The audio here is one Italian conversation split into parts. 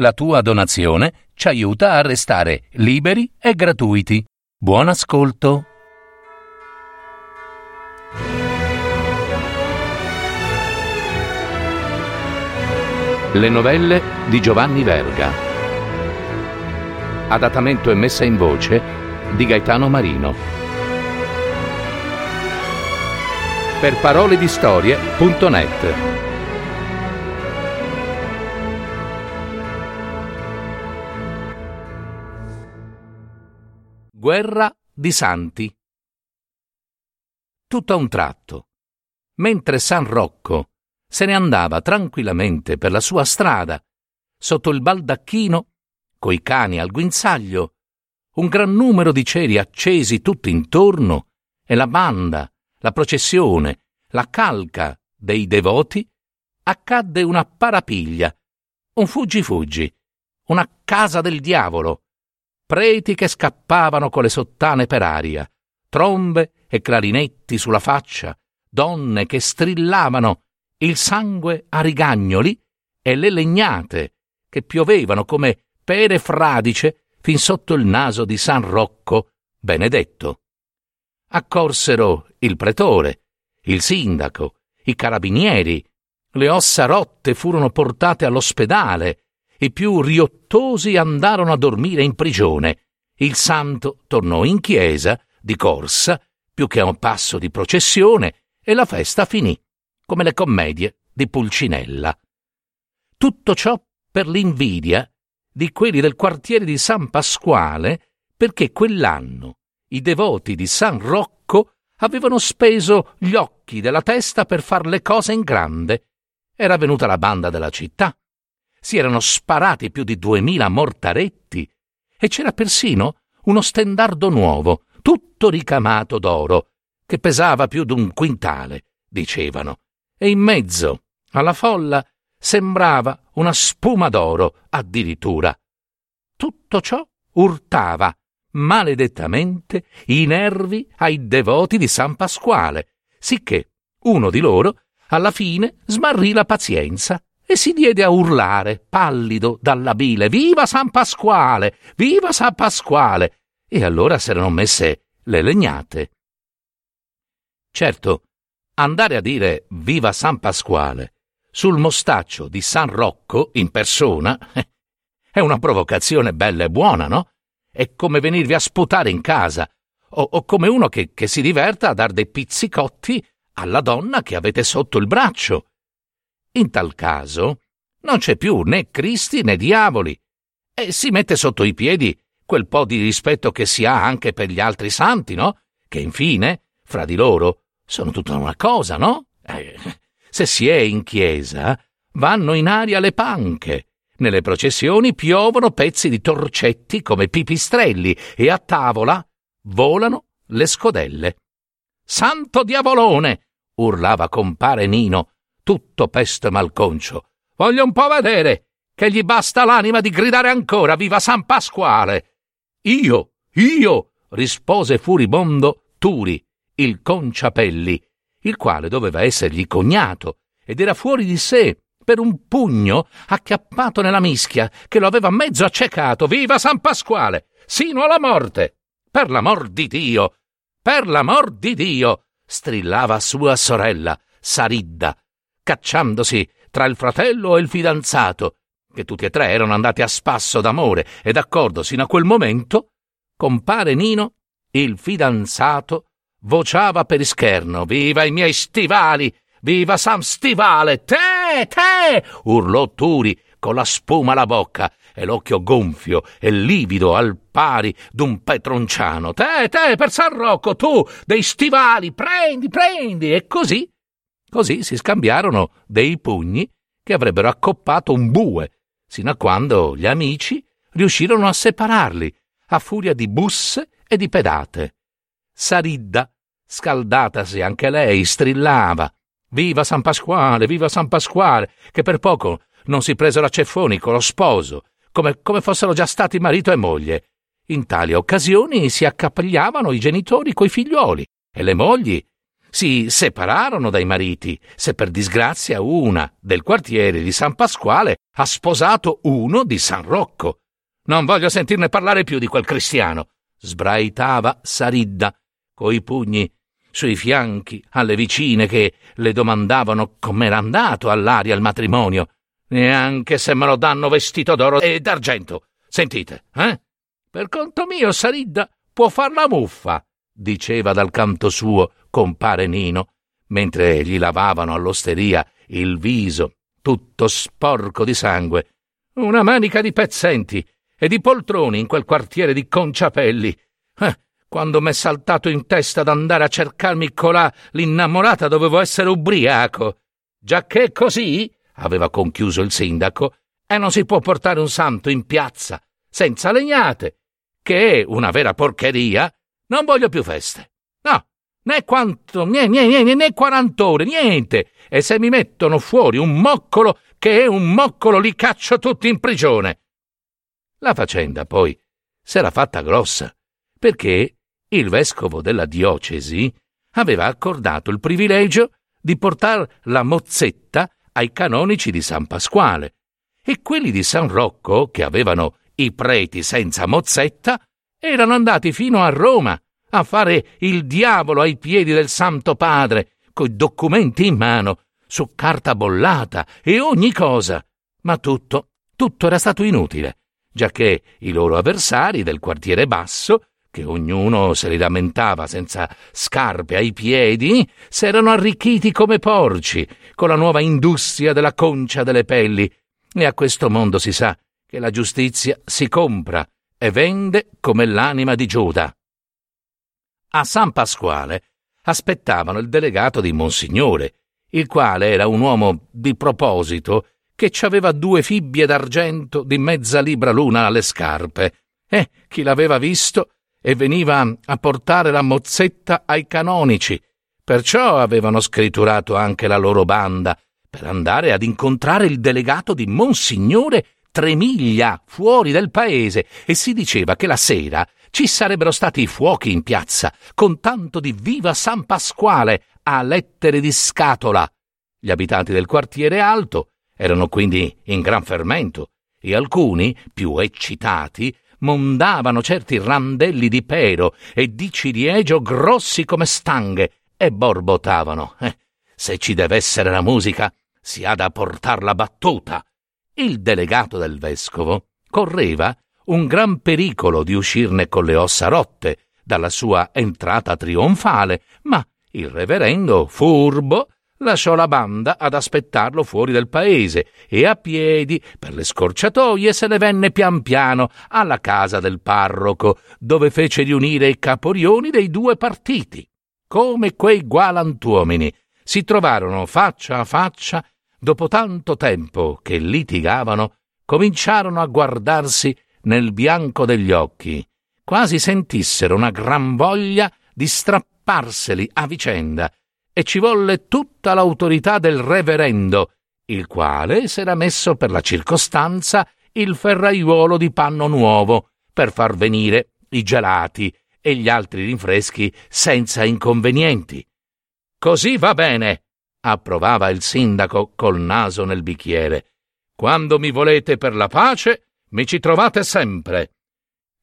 La tua donazione ci aiuta a restare liberi e gratuiti. Buon ascolto. Le novelle di Giovanni Verga. Adattamento e messa in voce di Gaetano Marino. Per parole di storie.net Guerra di Santi. Tutto a un tratto, mentre San Rocco se ne andava tranquillamente per la sua strada, sotto il baldacchino, coi cani al guinzaglio, un gran numero di ceri accesi tutto intorno e la banda, la processione, la calca dei devoti, accadde una parapiglia, un fuggi-fuggi, una casa del diavolo, preti che scappavano con le sottane per aria, trombe e clarinetti sulla faccia, donne che strillavano il sangue a rigagnoli e le legnate che piovevano come pere fradice fin sotto il naso di San Rocco benedetto. Accorsero il pretore, il sindaco, i carabinieri, le ossa rotte furono portate all'ospedale, i più riottosi andarono a dormire in prigione, il santo tornò in chiesa, di corsa, più che a un passo di processione, e la festa finì come le commedie di Pulcinella. Tutto ciò per l'invidia di quelli del quartiere di San Pasquale, perché quell'anno i devoti di San Rocco avevano speso gli occhi della testa per far le cose in grande. Era venuta la banda della città. Si erano sparati più di duemila mortaretti e c'era persino uno stendardo nuovo, tutto ricamato d'oro, che pesava più d'un quintale, dicevano e in mezzo alla folla sembrava una spuma d'oro addirittura. Tutto ciò urtava maledettamente i nervi ai devoti di San Pasquale, sicché uno di loro alla fine smarrì la pazienza e si diede a urlare, pallido dalla bile, Viva San Pasquale! Viva San Pasquale! E allora s'erano messe le legnate. Certo, andare a dire Viva San Pasquale sul mostaccio di San Rocco in persona è una provocazione bella e buona, no? È come venirvi a sputare in casa, o, o come uno che, che si diverta a dar dei pizzicotti alla donna che avete sotto il braccio. In tal caso non c'è più né Cristi né diavoli, e si mette sotto i piedi quel po' di rispetto che si ha anche per gli altri santi, no? Che infine, fra di loro, sono tutta una cosa, no? Eh, se si è in chiesa, vanno in aria le panche. Nelle processioni piovono pezzi di torcetti come pipistrelli e a tavola volano le scodelle. Santo diavolone! urlava compare Nino, tutto pesto e malconcio. Voglio un po' vedere che gli basta l'anima di gridare ancora Viva San Pasquale! Io, io! rispose furibondo Turi, il Conciapelli, il quale doveva essergli cognato, ed era fuori di sé per un pugno acchiappato nella mischia che lo aveva mezzo accecato. Viva San Pasquale! Sino alla morte! Per l'amor di Dio! Per l'amor di Dio! strillava sua sorella, Saridda, cacciandosi tra il fratello e il fidanzato, che tutti e tre erano andati a spasso d'amore e d'accordo sino a quel momento, compare Nino, il fidanzato, vociava per ischerno. Viva i miei stivali! Viva San Stivale! Te, te! urlò Turi con la spuma alla bocca e l'occhio gonfio e livido al pari d'un petronciano. Te, te, per San Rocco, tu, dei stivali, prendi, prendi! E così, così si scambiarono dei pugni che avrebbero accoppato un bue, sino a quando gli amici riuscirono a separarli, a furia di busse e di pedate. Saridda, scaldatasi anche lei, strillava. Viva San Pasquale, viva San Pasquale, che per poco non si presero a ceffoni con lo sposo, come, come fossero già stati marito e moglie. In tali occasioni si accapagliavano i genitori coi figlioli e le mogli si separarono dai mariti, se per disgrazia una del quartiere di San Pasquale ha sposato uno di San Rocco. Non voglio sentirne parlare più di quel cristiano, sbraitava Saridda, coi pugni sui fianchi alle vicine che le domandavano com'era andato all'aria il matrimonio. Neanche se me lo danno vestito d'oro e d'argento. Sentite, eh? Per conto mio, Saridda può far la muffa, diceva dal canto suo compare Nino, mentre gli lavavano all'osteria il viso, tutto sporco di sangue. Una manica di pezzenti e di poltroni in quel quartiere di Conciapelli. Eh, quando m'è saltato in testa d'andare a cercarmi colà l'innamorata dovevo essere ubriaco. Giacché così, aveva conchiuso il sindaco, e non si può portare un santo in piazza senza legnate, che è una vera porcheria, non voglio più feste. No, né quanto, né, né, né, né quarant'ore, niente. E se mi mettono fuori un moccolo che è un moccolo, li caccio tutti in prigione. La faccenda, poi, s'era fatta grossa, perché il vescovo della diocesi aveva accordato il privilegio di portare la mozzetta ai canonici di San Pasquale, e quelli di San Rocco, che avevano i preti senza mozzetta, erano andati fino a Roma a fare il diavolo ai piedi del Santo Padre, coi documenti in mano, su carta bollata e ogni cosa. Ma tutto, tutto era stato inutile, giacché i loro avversari del quartiere basso, che ognuno se li lamentava senza scarpe ai piedi, s'erano arricchiti come porci con la nuova industria della concia delle pelli. E a questo mondo si sa che la giustizia si compra e vende come l'anima di Giuda. A San Pasquale aspettavano il delegato di Monsignore, il quale era un uomo di proposito che ci aveva due fibbie d'argento di mezza libra l'una alle scarpe, e chi l'aveva visto e veniva a portare la mozzetta ai canonici, perciò avevano scritturato anche la loro banda per andare ad incontrare il delegato di Monsignore tre miglia fuori del paese e si diceva che la sera ci sarebbero stati fuochi in piazza con tanto di viva San Pasquale a lettere di scatola. Gli abitanti del quartiere alto erano quindi in gran fermento e alcuni, più eccitati, mondavano certi randelli di pero e di ciliegio grossi come stanghe e borbottavano. Eh, se ci deve essere la musica, si ha da portar la battuta il delegato del vescovo correva un gran pericolo di uscirne con le ossa rotte dalla sua entrata trionfale, ma il reverendo, furbo, lasciò la banda ad aspettarlo fuori del paese e a piedi per le scorciatoie se ne venne pian piano alla casa del parroco, dove fece riunire i caporioni dei due partiti. Come quei galantuomini si trovarono faccia a faccia dopo tanto tempo che litigavano, cominciarono a guardarsi nel bianco degli occhi, quasi sentissero una gran voglia di strapparseli a vicenda, e ci volle tutta l'autorità del reverendo, il quale s'era messo per la circostanza il ferraiuolo di panno nuovo per far venire i gelati e gli altri rinfreschi senza inconvenienti. Così va bene, approvava il sindaco col naso nel bicchiere. Quando mi volete per la pace, mi ci trovate sempre.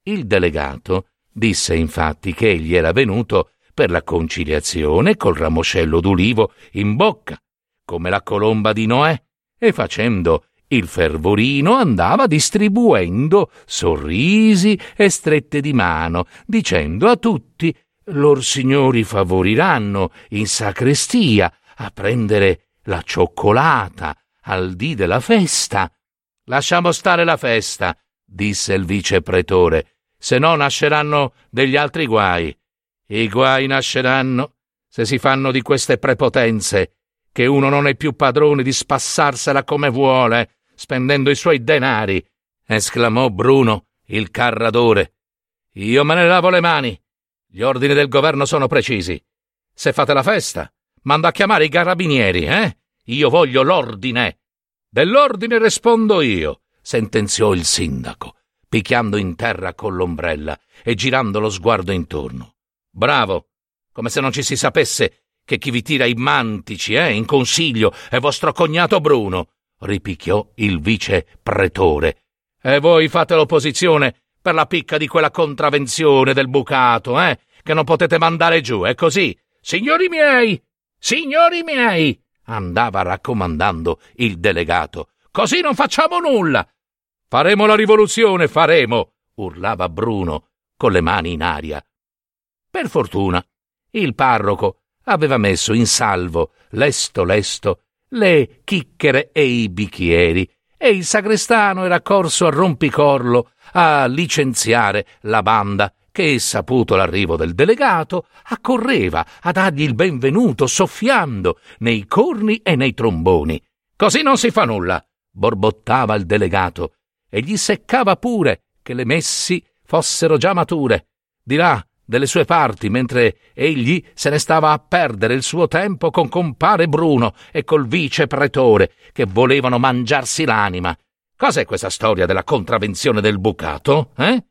Il delegato disse infatti che egli era venuto per la conciliazione col ramoscello d'ulivo in bocca, come la colomba di Noè, e facendo il fervorino andava distribuendo sorrisi e strette di mano, dicendo a tutti lor signori favoriranno in sacrestia a prendere la cioccolata al dì della festa. Lasciamo stare la festa, disse il vice pretore, se no nasceranno degli altri guai. I guai nasceranno se si fanno di queste prepotenze, che uno non è più padrone di spassarsela come vuole, spendendo i suoi denari, esclamò Bruno, il carradore. Io me ne lavo le mani. Gli ordini del governo sono precisi. Se fate la festa, Mando a chiamare i carabinieri, eh? Io voglio l'ordine. Dell'ordine rispondo io, sentenziò il sindaco, picchiando in terra con l'ombrella e girando lo sguardo intorno. Bravo, come se non ci si sapesse che chi vi tira i mantici, eh, in consiglio, è vostro cognato Bruno, ripicchiò il vice pretore. E voi fate l'opposizione per la picca di quella contravvenzione del bucato, eh, che non potete mandare giù, è così. Signori miei, signori miei, andava raccomandando il delegato. Così non facciamo nulla. Faremo la rivoluzione, faremo, urlava Bruno con le mani in aria. Per fortuna, il parroco aveva messo in salvo, lesto lesto, le chicchere e i bicchieri, e il sagrestano era corso a rompicorlo a licenziare la banda che, saputo l'arrivo del delegato, accorreva a dargli il benvenuto soffiando nei corni e nei tromboni. Così non si fa nulla, borbottava il delegato, e gli seccava pure che le messi fossero già mature. Di là, delle sue parti, mentre egli se ne stava a perdere il suo tempo con compare Bruno e col vice pretore, che volevano mangiarsi l'anima. Cos'è questa storia della contravvenzione del bucato, eh?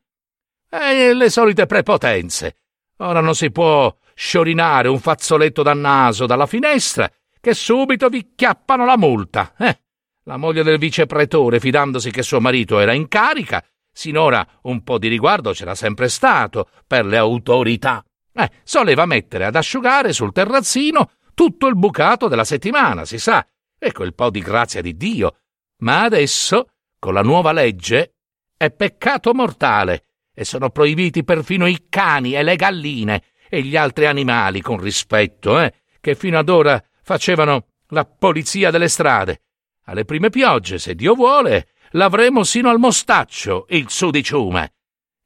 E le solite prepotenze. Ora non si può sciorinare un fazzoletto da naso dalla finestra che subito vi chiappano la multa. Eh? La moglie del vicepretore, fidandosi che suo marito era in carica, sinora un po' di riguardo c'era sempre stato per le autorità. Eh, soleva mettere ad asciugare sul terrazzino tutto il bucato della settimana, si sa, e quel po' di grazia di Dio. Ma adesso, con la nuova legge, è peccato mortale e sono proibiti perfino i cani e le galline e gli altri animali con rispetto, eh, che fino ad ora facevano la polizia delle strade. Alle prime piogge, se Dio vuole, l'avremo sino al mostaccio il sudiciume.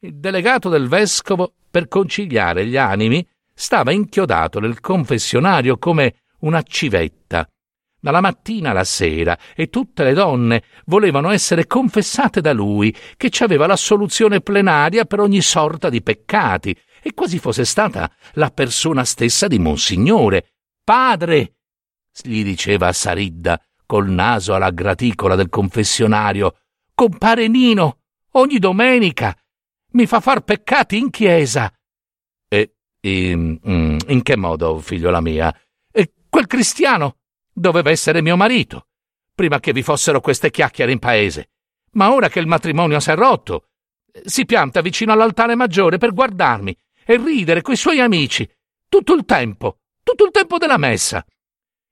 Il delegato del vescovo, per conciliare gli animi, stava inchiodato nel confessionario come una civetta dalla mattina alla sera, e tutte le donne volevano essere confessate da lui, che ci aveva la soluzione plenaria per ogni sorta di peccati, e quasi fosse stata la persona stessa di Monsignore. Padre, gli diceva Saridda, col naso alla graticola del confessionario, compare Nino, ogni domenica, mi fa far peccati in chiesa. E in, in che modo, figliola mia? E quel cristiano Doveva essere mio marito, prima che vi fossero queste chiacchiere in paese. Ma ora che il matrimonio si è rotto, si pianta vicino all'altare maggiore per guardarmi e ridere coi suoi amici, tutto il tempo, tutto il tempo della messa.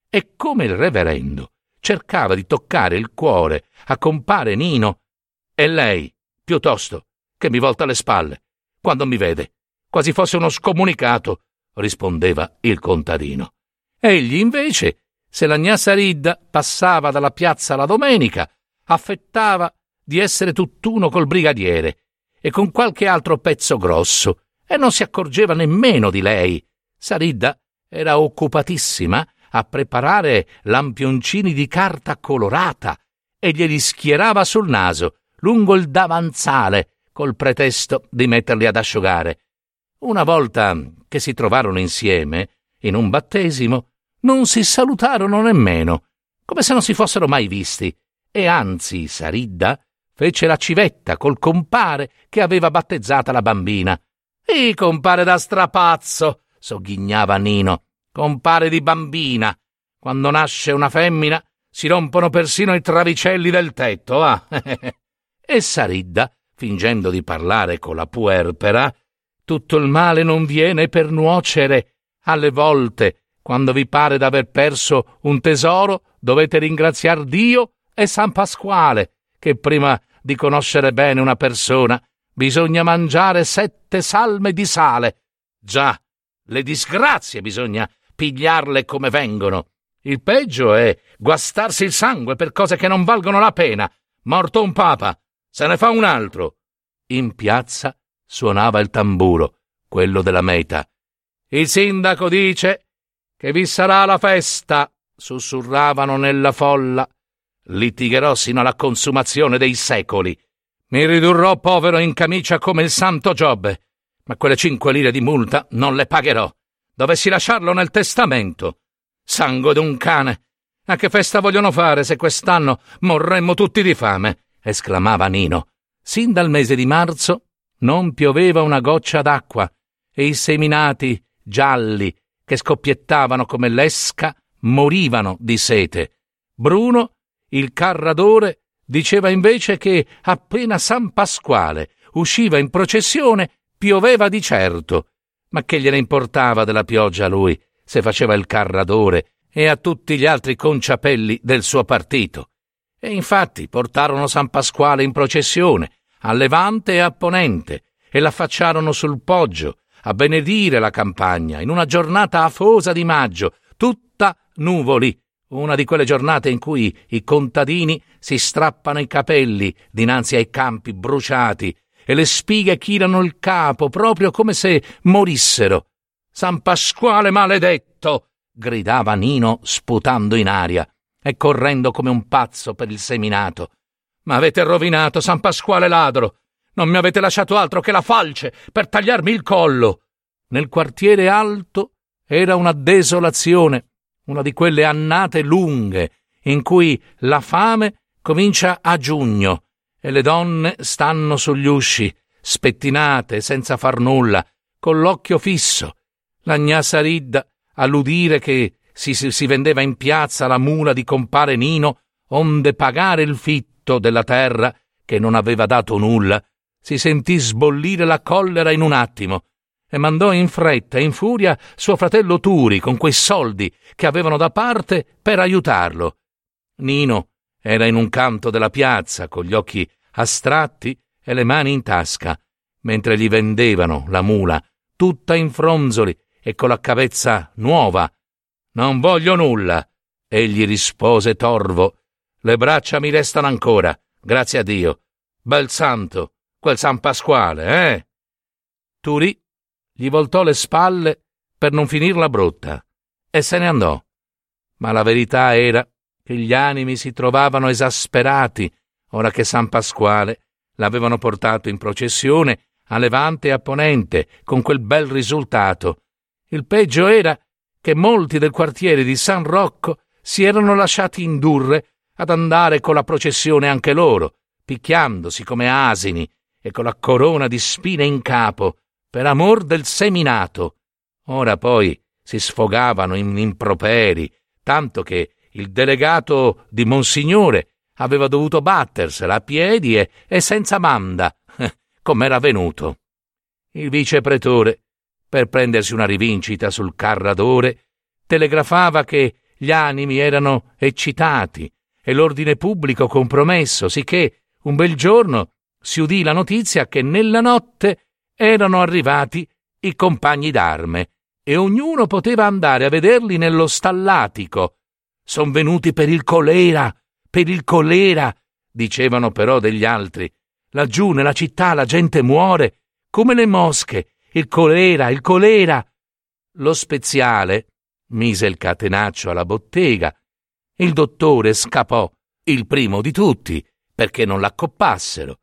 E come il reverendo cercava di toccare il cuore a compare Nino, e lei, piuttosto, che mi volta le spalle, quando mi vede, quasi fosse uno scomunicato, rispondeva il contadino. Egli invece se la gnà Ridda passava dalla piazza la domenica, affettava di essere tutt'uno col brigadiere e con qualche altro pezzo grosso, e non si accorgeva nemmeno di lei. Saridda era occupatissima a preparare lampioncini di carta colorata e glieli schierava sul naso, lungo il davanzale, col pretesto di metterli ad asciugare. Una volta che si trovarono insieme, in un battesimo, non si salutarono nemmeno, come se non si fossero mai visti, e anzi Saridda fece la civetta col compare che aveva battezzata la bambina. E compare da strapazzo, sogghignava Nino, compare di bambina. Quando nasce una femmina si rompono persino i travicelli del tetto, ah. e Saridda, fingendo di parlare con la puerpera, tutto il male non viene per nuocere. Alle volte quando vi pare d'aver perso un tesoro, dovete ringraziar Dio e San Pasquale, che prima di conoscere bene una persona bisogna mangiare sette salme di sale. Già, le disgrazie bisogna pigliarle come vengono. Il peggio è guastarsi il sangue per cose che non valgono la pena. Morto un papa, se ne fa un altro. In piazza suonava il tamburo, quello della meta. Il sindaco dice che vi sarà la festa, sussurravano nella folla. Litigherò sino alla consumazione dei secoli. Mi ridurrò povero in camicia come il santo Giobbe, ma quelle cinque lire di multa non le pagherò. Dovessi lasciarlo nel testamento. Sangue d'un cane. A che festa vogliono fare se quest'anno morremmo tutti di fame? esclamava Nino. Sin dal mese di marzo non pioveva una goccia d'acqua e i seminati gialli che scoppiettavano come l'esca, morivano di sete. Bruno, il carradore, diceva invece che appena San Pasquale usciva in processione pioveva di certo. Ma che gliene importava della pioggia a lui, se faceva il carradore e a tutti gli altri conciapelli del suo partito? E infatti portarono San Pasquale in processione, a levante e a ponente, e l'affacciarono sul poggio, a benedire la campagna, in una giornata afosa di maggio, tutta nuvoli, una di quelle giornate in cui i contadini si strappano i capelli dinanzi ai campi bruciati e le spighe chinano il capo proprio come se morissero. San Pasquale maledetto! gridava Nino sputando in aria e correndo come un pazzo per il seminato. Ma avete rovinato San Pasquale ladro! Non mi avete lasciato altro che la falce per tagliarmi il collo! Nel quartiere alto era una desolazione, una di quelle annate lunghe in cui la fame comincia a giugno e le donne stanno sugli usci, spettinate, senza far nulla, con l'occhio fisso. La gnà Saridda, all'udire che si, si, si vendeva in piazza la mula di compare Nino, onde pagare il fitto della terra che non aveva dato nulla, si sentì sbollire la collera in un attimo e mandò in fretta e in furia suo fratello Turi con quei soldi che avevano da parte per aiutarlo. Nino era in un canto della piazza con gli occhi astratti e le mani in tasca, mentre gli vendevano la mula, tutta in fronzoli e con la cavezza nuova. Non voglio nulla, egli rispose torvo. Le braccia mi restano ancora, grazie a Dio. Bel santo, quel San Pasquale, eh? Turi gli voltò le spalle per non finirla brutta e se ne andò. Ma la verità era che gli animi si trovavano esasperati ora che San Pasquale l'avevano portato in processione a levante e a ponente con quel bel risultato. Il peggio era che molti del quartiere di San Rocco si erano lasciati indurre ad andare con la processione anche loro, picchiandosi come asini e con la corona di spine in capo, per amor del seminato. Ora poi si sfogavano in improperi, tanto che il delegato di Monsignore aveva dovuto battersela a piedi e, e senza manda, com'era venuto. Il vice pretore, per prendersi una rivincita sul carradore, telegrafava che gli animi erano eccitati e l'ordine pubblico compromesso, sicché un bel giorno si udì la notizia che nella notte erano arrivati i compagni d'arme e ognuno poteva andare a vederli nello stallatico. Son venuti per il colera, per il colera, dicevano però degli altri. Laggiù nella città la gente muore, come le mosche. Il colera, il colera. Lo speziale mise il catenaccio alla bottega. Il dottore scappò, il primo di tutti, perché non l'accoppassero.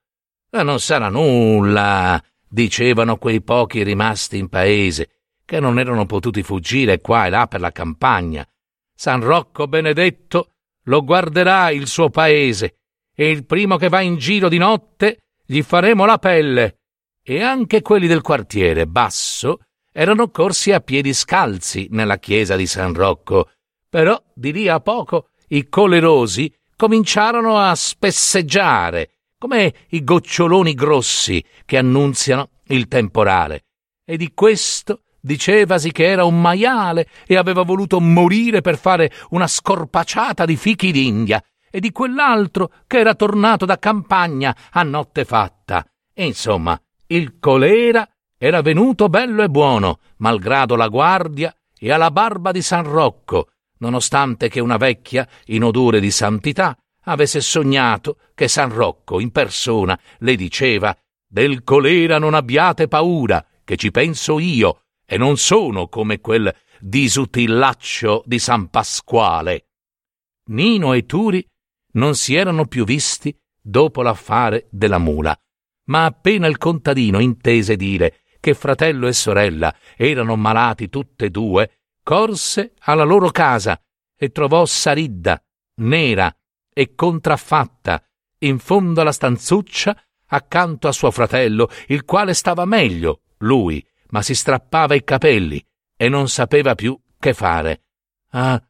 Ma non sarà nulla, dicevano quei pochi rimasti in paese, che non erano potuti fuggire qua e là per la campagna. San Rocco benedetto lo guarderà il suo paese, e il primo che va in giro di notte gli faremo la pelle. E anche quelli del quartiere basso erano corsi a piedi scalzi nella chiesa di San Rocco, però di lì a poco i colerosi cominciarono a spesseggiare, come i goccioloni grossi che annunziano il temporale. E di questo dicevasi che era un maiale e aveva voluto morire per fare una scorpacciata di fichi d'India, e di quell'altro che era tornato da campagna a notte fatta. E insomma, il colera era venuto bello e buono, malgrado la guardia e alla barba di San Rocco, nonostante che una vecchia, in odore di santità, avesse sognato che San Rocco in persona le diceva Del colera non abbiate paura, che ci penso io, e non sono come quel disutillaccio di San Pasquale. Nino e Turi non si erano più visti dopo l'affare della mula, ma appena il contadino intese dire che fratello e sorella erano malati tutte e due, corse alla loro casa e trovò Saridda, nera e contraffatta, in fondo alla stanzuccia accanto a suo fratello, il quale stava meglio, lui, ma si strappava i capelli e non sapeva più che fare. Ah,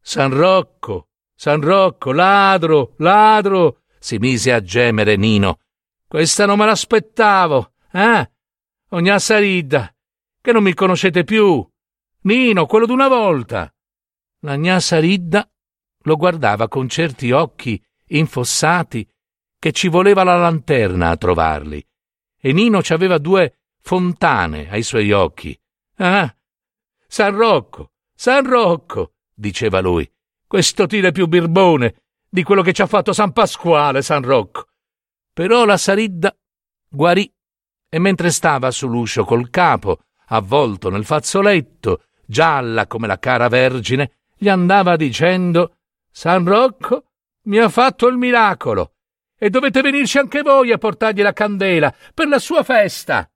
San Rocco, San Rocco, ladro, ladro, si mise a gemere Nino. Questa non me l'aspettavo, eh? Ogni saridda, che non mi conoscete più. Nino, quello d'una volta. La gnà Saridda lo guardava con certi occhi infossati che ci voleva la lanterna a trovarli. E Nino ci aveva due fontane ai suoi occhi. Ah, San Rocco, San Rocco, diceva lui. Questo tiro più birbone di quello che ci ha fatto San Pasquale, San Rocco. Però la Saridda guarì e mentre stava sull'uscio col capo, avvolto nel fazzoletto, gialla come la cara Vergine, gli andava dicendo San Rocco mi ha fatto il miracolo e dovete venirci anche voi a portargli la candela per la sua festa.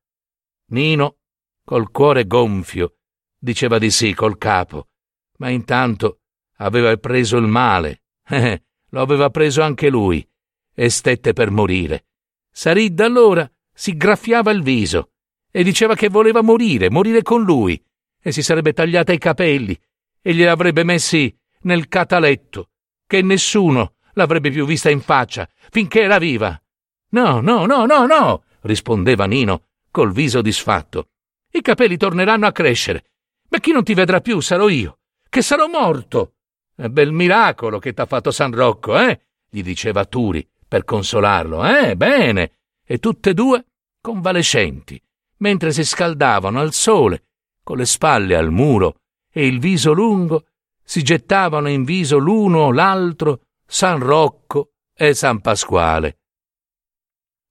Nino, col cuore gonfio, diceva di sì col capo, ma intanto aveva preso il male. Eh, lo aveva preso anche lui e stette per morire. Saridda allora si graffiava il viso e diceva che voleva morire, morire con lui, e si sarebbe tagliata i capelli e glieli avrebbe messi nel cataletto, che nessuno l'avrebbe più vista in faccia finché era viva. No, no, no, no, no, rispondeva Nino col viso disfatto. I capelli torneranno a crescere, ma chi non ti vedrà più sarò io, che sarò morto. È bel miracolo che t'ha fatto San Rocco, eh? gli diceva Turi per consolarlo. Eh, bene. E tutte e due convalescenti, mentre si scaldavano al sole, con le spalle al muro e il viso lungo, si gettavano in viso l'uno l'altro San Rocco e San Pasquale.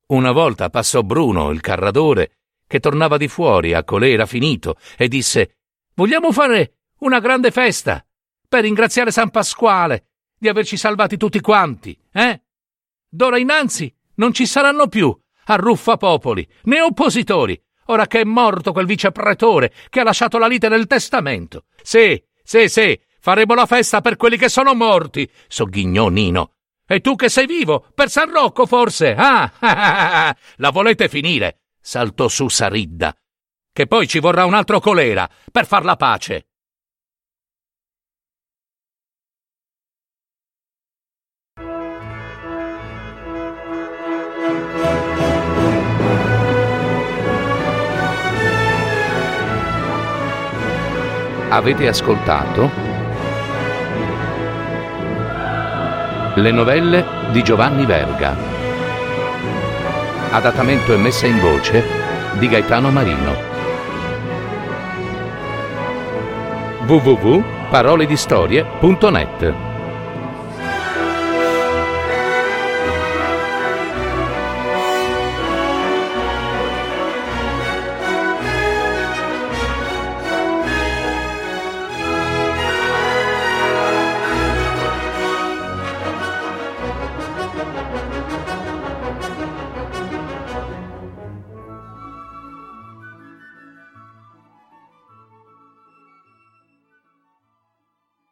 Una volta passò Bruno, il carradore, che tornava di fuori a colera finito, e disse Vogliamo fare una grande festa per ringraziare San Pasquale di averci salvati tutti quanti, eh? D'ora innanzi non ci saranno più arruffapopoli né oppositori, ora che è morto quel vicepretore che ha lasciato la lite nel testamento. Sì, sì, sì, Faremo la festa per quelli che sono morti, sogghignò Nino. E tu che sei vivo, per San Rocco forse? Ah, ah, ah, la volete finire? saltò su Saridda. Che poi ci vorrà un altro colera per far la pace. Avete ascoltato? Le novelle di Giovanni Verga. Adattamento e messa in voce di Gaetano Marino. www.paroledistorie.net